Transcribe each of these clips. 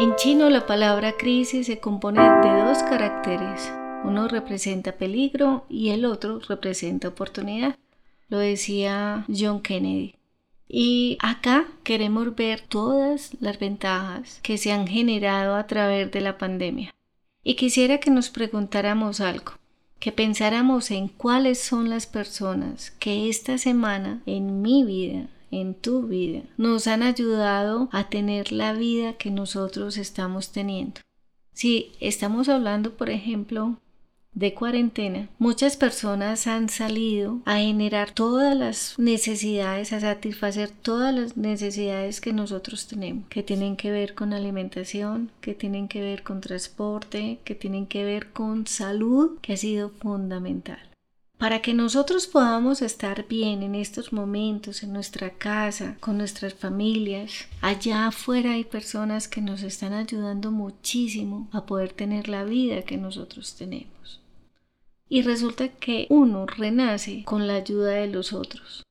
En chino la palabra crisis se compone de dos caracteres. Uno representa peligro y el otro representa oportunidad. Lo decía John Kennedy. Y acá queremos ver todas las ventajas que se han generado a través de la pandemia. Y quisiera que nos preguntáramos algo, que pensáramos en cuáles son las personas que esta semana en mi vida en tu vida nos han ayudado a tener la vida que nosotros estamos teniendo. Si estamos hablando, por ejemplo, de cuarentena, muchas personas han salido a generar todas las necesidades, a satisfacer todas las necesidades que nosotros tenemos, que tienen que ver con alimentación, que tienen que ver con transporte, que tienen que ver con salud, que ha sido fundamental. Para que nosotros podamos estar bien en estos momentos, en nuestra casa, con nuestras familias, allá afuera hay personas que nos están ayudando muchísimo a poder tener la vida que nosotros tenemos. Y resulta que uno renace con la ayuda de los otros.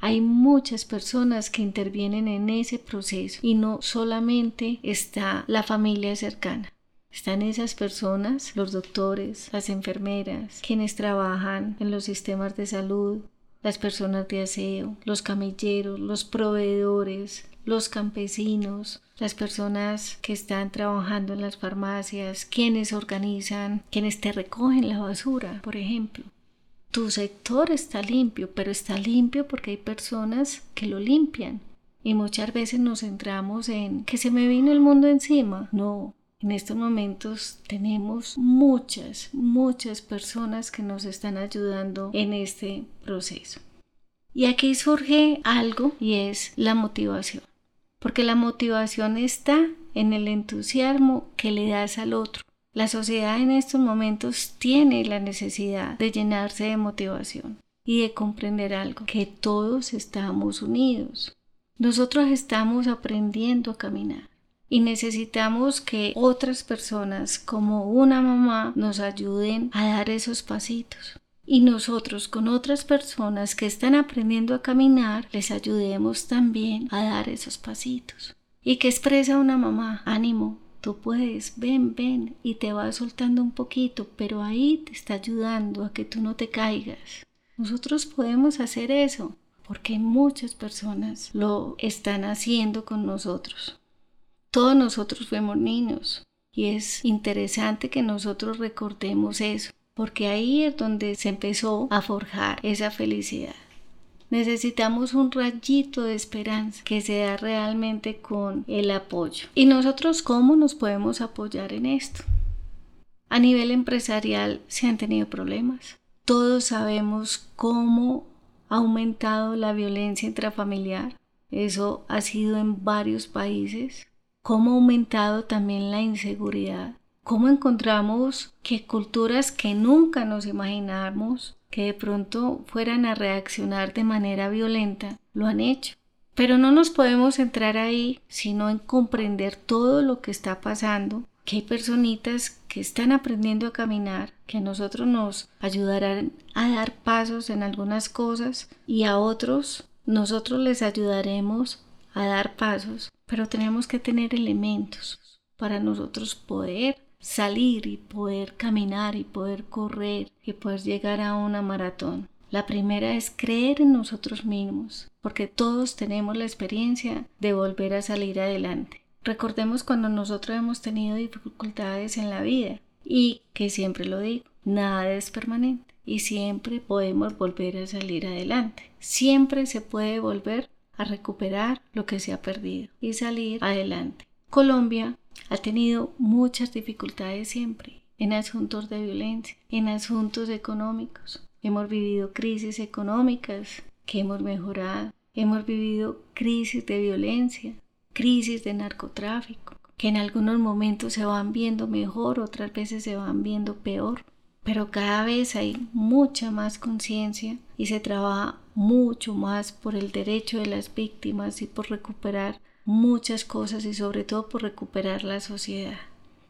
Hay muchas personas que intervienen en ese proceso y no solamente está la familia cercana. Están esas personas, los doctores, las enfermeras, quienes trabajan en los sistemas de salud, las personas de aseo, los camilleros, los proveedores, los campesinos, las personas que están trabajando en las farmacias, quienes organizan, quienes te recogen la basura, por ejemplo. Tu sector está limpio, pero está limpio porque hay personas que lo limpian. Y muchas veces nos centramos en que se me vino el mundo encima. No, en estos momentos tenemos muchas, muchas personas que nos están ayudando en este proceso. Y aquí surge algo y es la motivación. Porque la motivación está en el entusiasmo que le das al otro. La sociedad en estos momentos tiene la necesidad de llenarse de motivación y de comprender algo, que todos estamos unidos. Nosotros estamos aprendiendo a caminar y necesitamos que otras personas como una mamá nos ayuden a dar esos pasitos. Y nosotros con otras personas que están aprendiendo a caminar les ayudemos también a dar esos pasitos. ¿Y que expresa una mamá? Ánimo, tú puedes, ven, ven, y te va soltando un poquito, pero ahí te está ayudando a que tú no te caigas. Nosotros podemos hacer eso porque muchas personas lo están haciendo con nosotros. Todos nosotros fuimos niños y es interesante que nosotros recordemos eso, porque ahí es donde se empezó a forjar esa felicidad. Necesitamos un rayito de esperanza que se da realmente con el apoyo. ¿Y nosotros cómo nos podemos apoyar en esto? A nivel empresarial se han tenido problemas. Todos sabemos cómo ha aumentado la violencia intrafamiliar. Eso ha sido en varios países cómo ha aumentado también la inseguridad, cómo encontramos que culturas que nunca nos imaginamos que de pronto fueran a reaccionar de manera violenta, lo han hecho. Pero no nos podemos entrar ahí, sino en comprender todo lo que está pasando, que hay personitas que están aprendiendo a caminar, que a nosotros nos ayudarán a dar pasos en algunas cosas y a otros nosotros les ayudaremos a dar pasos, pero tenemos que tener elementos para nosotros poder salir y poder caminar y poder correr y poder llegar a una maratón. La primera es creer en nosotros mismos, porque todos tenemos la experiencia de volver a salir adelante. Recordemos cuando nosotros hemos tenido dificultades en la vida y que siempre lo digo, nada es permanente y siempre podemos volver a salir adelante. Siempre se puede volver a recuperar lo que se ha perdido y salir adelante. Colombia ha tenido muchas dificultades siempre en asuntos de violencia, en asuntos económicos. Hemos vivido crisis económicas que hemos mejorado. Hemos vivido crisis de violencia, crisis de narcotráfico, que en algunos momentos se van viendo mejor, otras veces se van viendo peor pero cada vez hay mucha más conciencia y se trabaja mucho más por el derecho de las víctimas y por recuperar muchas cosas y sobre todo por recuperar la sociedad.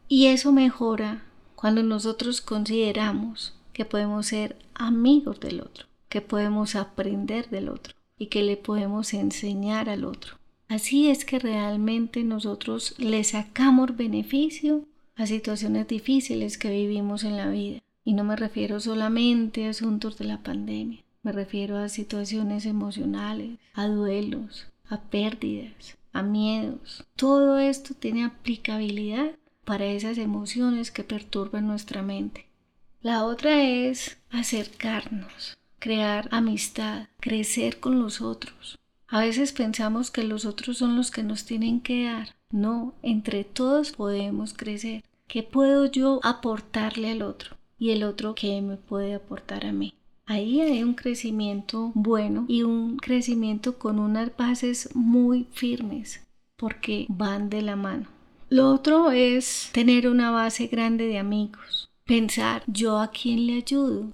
Y eso mejora cuando nosotros consideramos que podemos ser amigos del otro, que podemos aprender del otro y que le podemos enseñar al otro. Así es que realmente nosotros le sacamos beneficio a situaciones difíciles que vivimos en la vida. Y no me refiero solamente a asuntos de la pandemia, me refiero a situaciones emocionales, a duelos, a pérdidas, a miedos. Todo esto tiene aplicabilidad para esas emociones que perturban nuestra mente. La otra es acercarnos, crear amistad, crecer con los otros. A veces pensamos que los otros son los que nos tienen que dar. No, entre todos podemos crecer. ¿Qué puedo yo aportarle al otro? Y el otro, ¿qué me puede aportar a mí? Ahí hay un crecimiento bueno y un crecimiento con unas bases muy firmes porque van de la mano. Lo otro es tener una base grande de amigos. Pensar, ¿yo a quién le ayudo?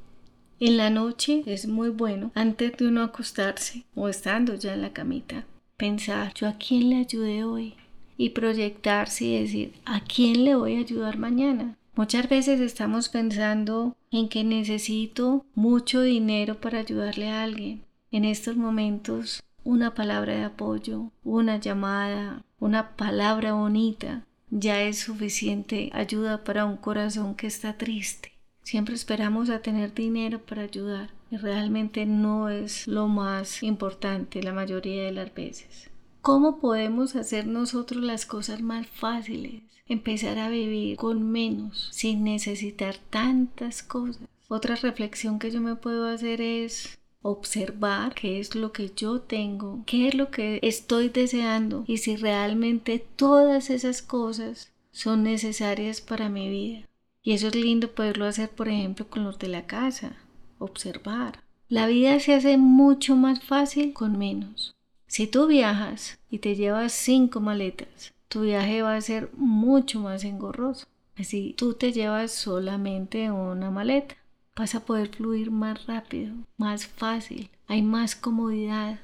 En la noche es muy bueno, antes de uno acostarse o estando ya en la camita, pensar yo a quién le ayudé hoy y proyectarse y decir a quién le voy a ayudar mañana. Muchas veces estamos pensando en que necesito mucho dinero para ayudarle a alguien. En estos momentos, una palabra de apoyo, una llamada, una palabra bonita ya es suficiente ayuda para un corazón que está triste. Siempre esperamos a tener dinero para ayudar y realmente no es lo más importante la mayoría de las veces. ¿Cómo podemos hacer nosotros las cosas más fáciles? Empezar a vivir con menos, sin necesitar tantas cosas. Otra reflexión que yo me puedo hacer es observar qué es lo que yo tengo, qué es lo que estoy deseando y si realmente todas esas cosas son necesarias para mi vida. Y eso es lindo poderlo hacer, por ejemplo, con los de la casa, observar. La vida se hace mucho más fácil con menos. Si tú viajas y te llevas cinco maletas, tu viaje va a ser mucho más engorroso. Así tú te llevas solamente una maleta, vas a poder fluir más rápido, más fácil, hay más comodidad.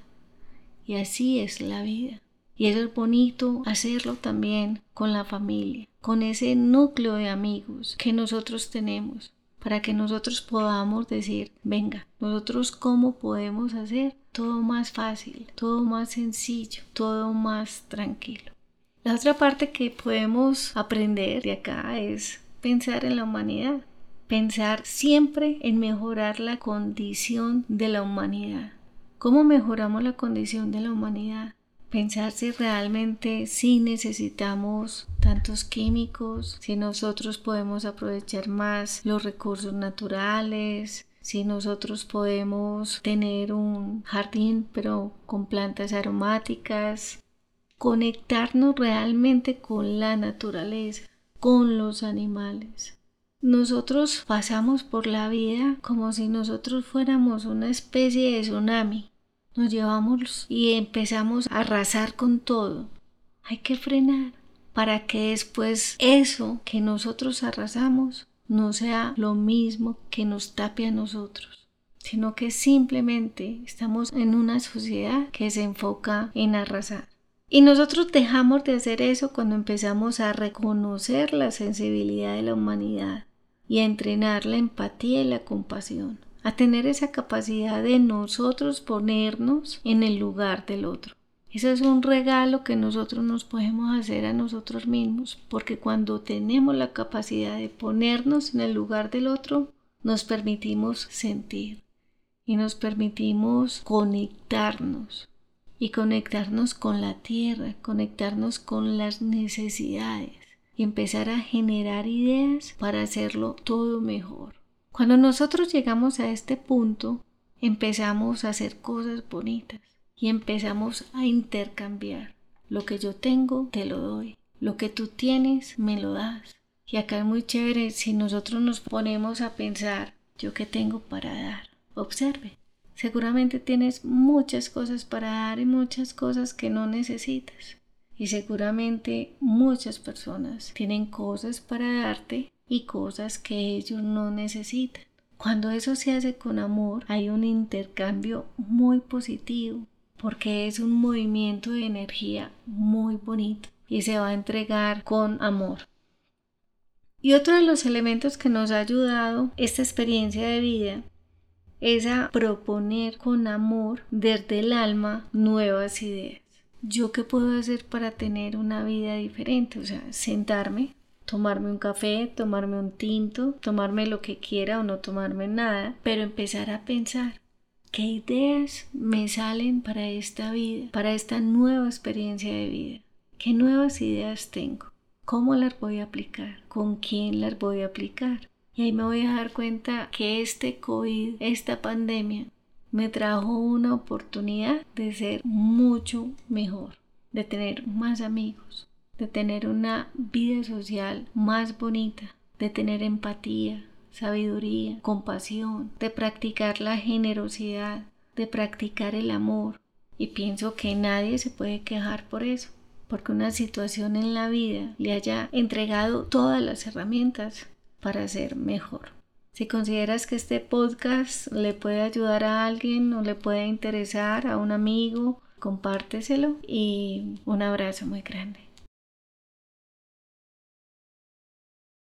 Y así es la vida. Y eso es bonito hacerlo también con la familia con ese núcleo de amigos que nosotros tenemos, para que nosotros podamos decir, venga, nosotros cómo podemos hacer todo más fácil, todo más sencillo, todo más tranquilo. La otra parte que podemos aprender de acá es pensar en la humanidad, pensar siempre en mejorar la condición de la humanidad. ¿Cómo mejoramos la condición de la humanidad? pensar si realmente sí necesitamos tantos químicos, si nosotros podemos aprovechar más los recursos naturales, si nosotros podemos tener un jardín pero con plantas aromáticas, conectarnos realmente con la naturaleza, con los animales. Nosotros pasamos por la vida como si nosotros fuéramos una especie de tsunami nos llevamos y empezamos a arrasar con todo. Hay que frenar para que después eso que nosotros arrasamos no sea lo mismo que nos tape a nosotros, sino que simplemente estamos en una sociedad que se enfoca en arrasar. Y nosotros dejamos de hacer eso cuando empezamos a reconocer la sensibilidad de la humanidad y a entrenar la empatía y la compasión a tener esa capacidad de nosotros ponernos en el lugar del otro. Ese es un regalo que nosotros nos podemos hacer a nosotros mismos, porque cuando tenemos la capacidad de ponernos en el lugar del otro, nos permitimos sentir y nos permitimos conectarnos y conectarnos con la tierra, conectarnos con las necesidades y empezar a generar ideas para hacerlo todo mejor. Cuando nosotros llegamos a este punto, empezamos a hacer cosas bonitas y empezamos a intercambiar. Lo que yo tengo, te lo doy. Lo que tú tienes, me lo das. Y acá es muy chévere si nosotros nos ponemos a pensar, yo qué tengo para dar. Observe. Seguramente tienes muchas cosas para dar y muchas cosas que no necesitas. Y seguramente muchas personas tienen cosas para darte y cosas que ellos no necesitan. Cuando eso se hace con amor, hay un intercambio muy positivo, porque es un movimiento de energía muy bonito y se va a entregar con amor. Y otro de los elementos que nos ha ayudado esta experiencia de vida es a proponer con amor desde el alma nuevas ideas. ¿yo qué puedo hacer para tener una vida diferente? O sea, sentarme, tomarme un café, tomarme un tinto, tomarme lo que quiera o no tomarme nada, pero empezar a pensar qué ideas me salen para esta vida, para esta nueva experiencia de vida, qué nuevas ideas tengo, cómo las voy a aplicar, con quién las voy a aplicar. Y ahí me voy a dar cuenta que este COVID, esta pandemia, me trajo una oportunidad de ser mucho mejor, de tener más amigos, de tener una vida social más bonita, de tener empatía, sabiduría, compasión, de practicar la generosidad, de practicar el amor. Y pienso que nadie se puede quejar por eso, porque una situación en la vida le haya entregado todas las herramientas para ser mejor. Si consideras que este podcast le puede ayudar a alguien o le puede interesar a un amigo, compárteselo y un abrazo muy grande.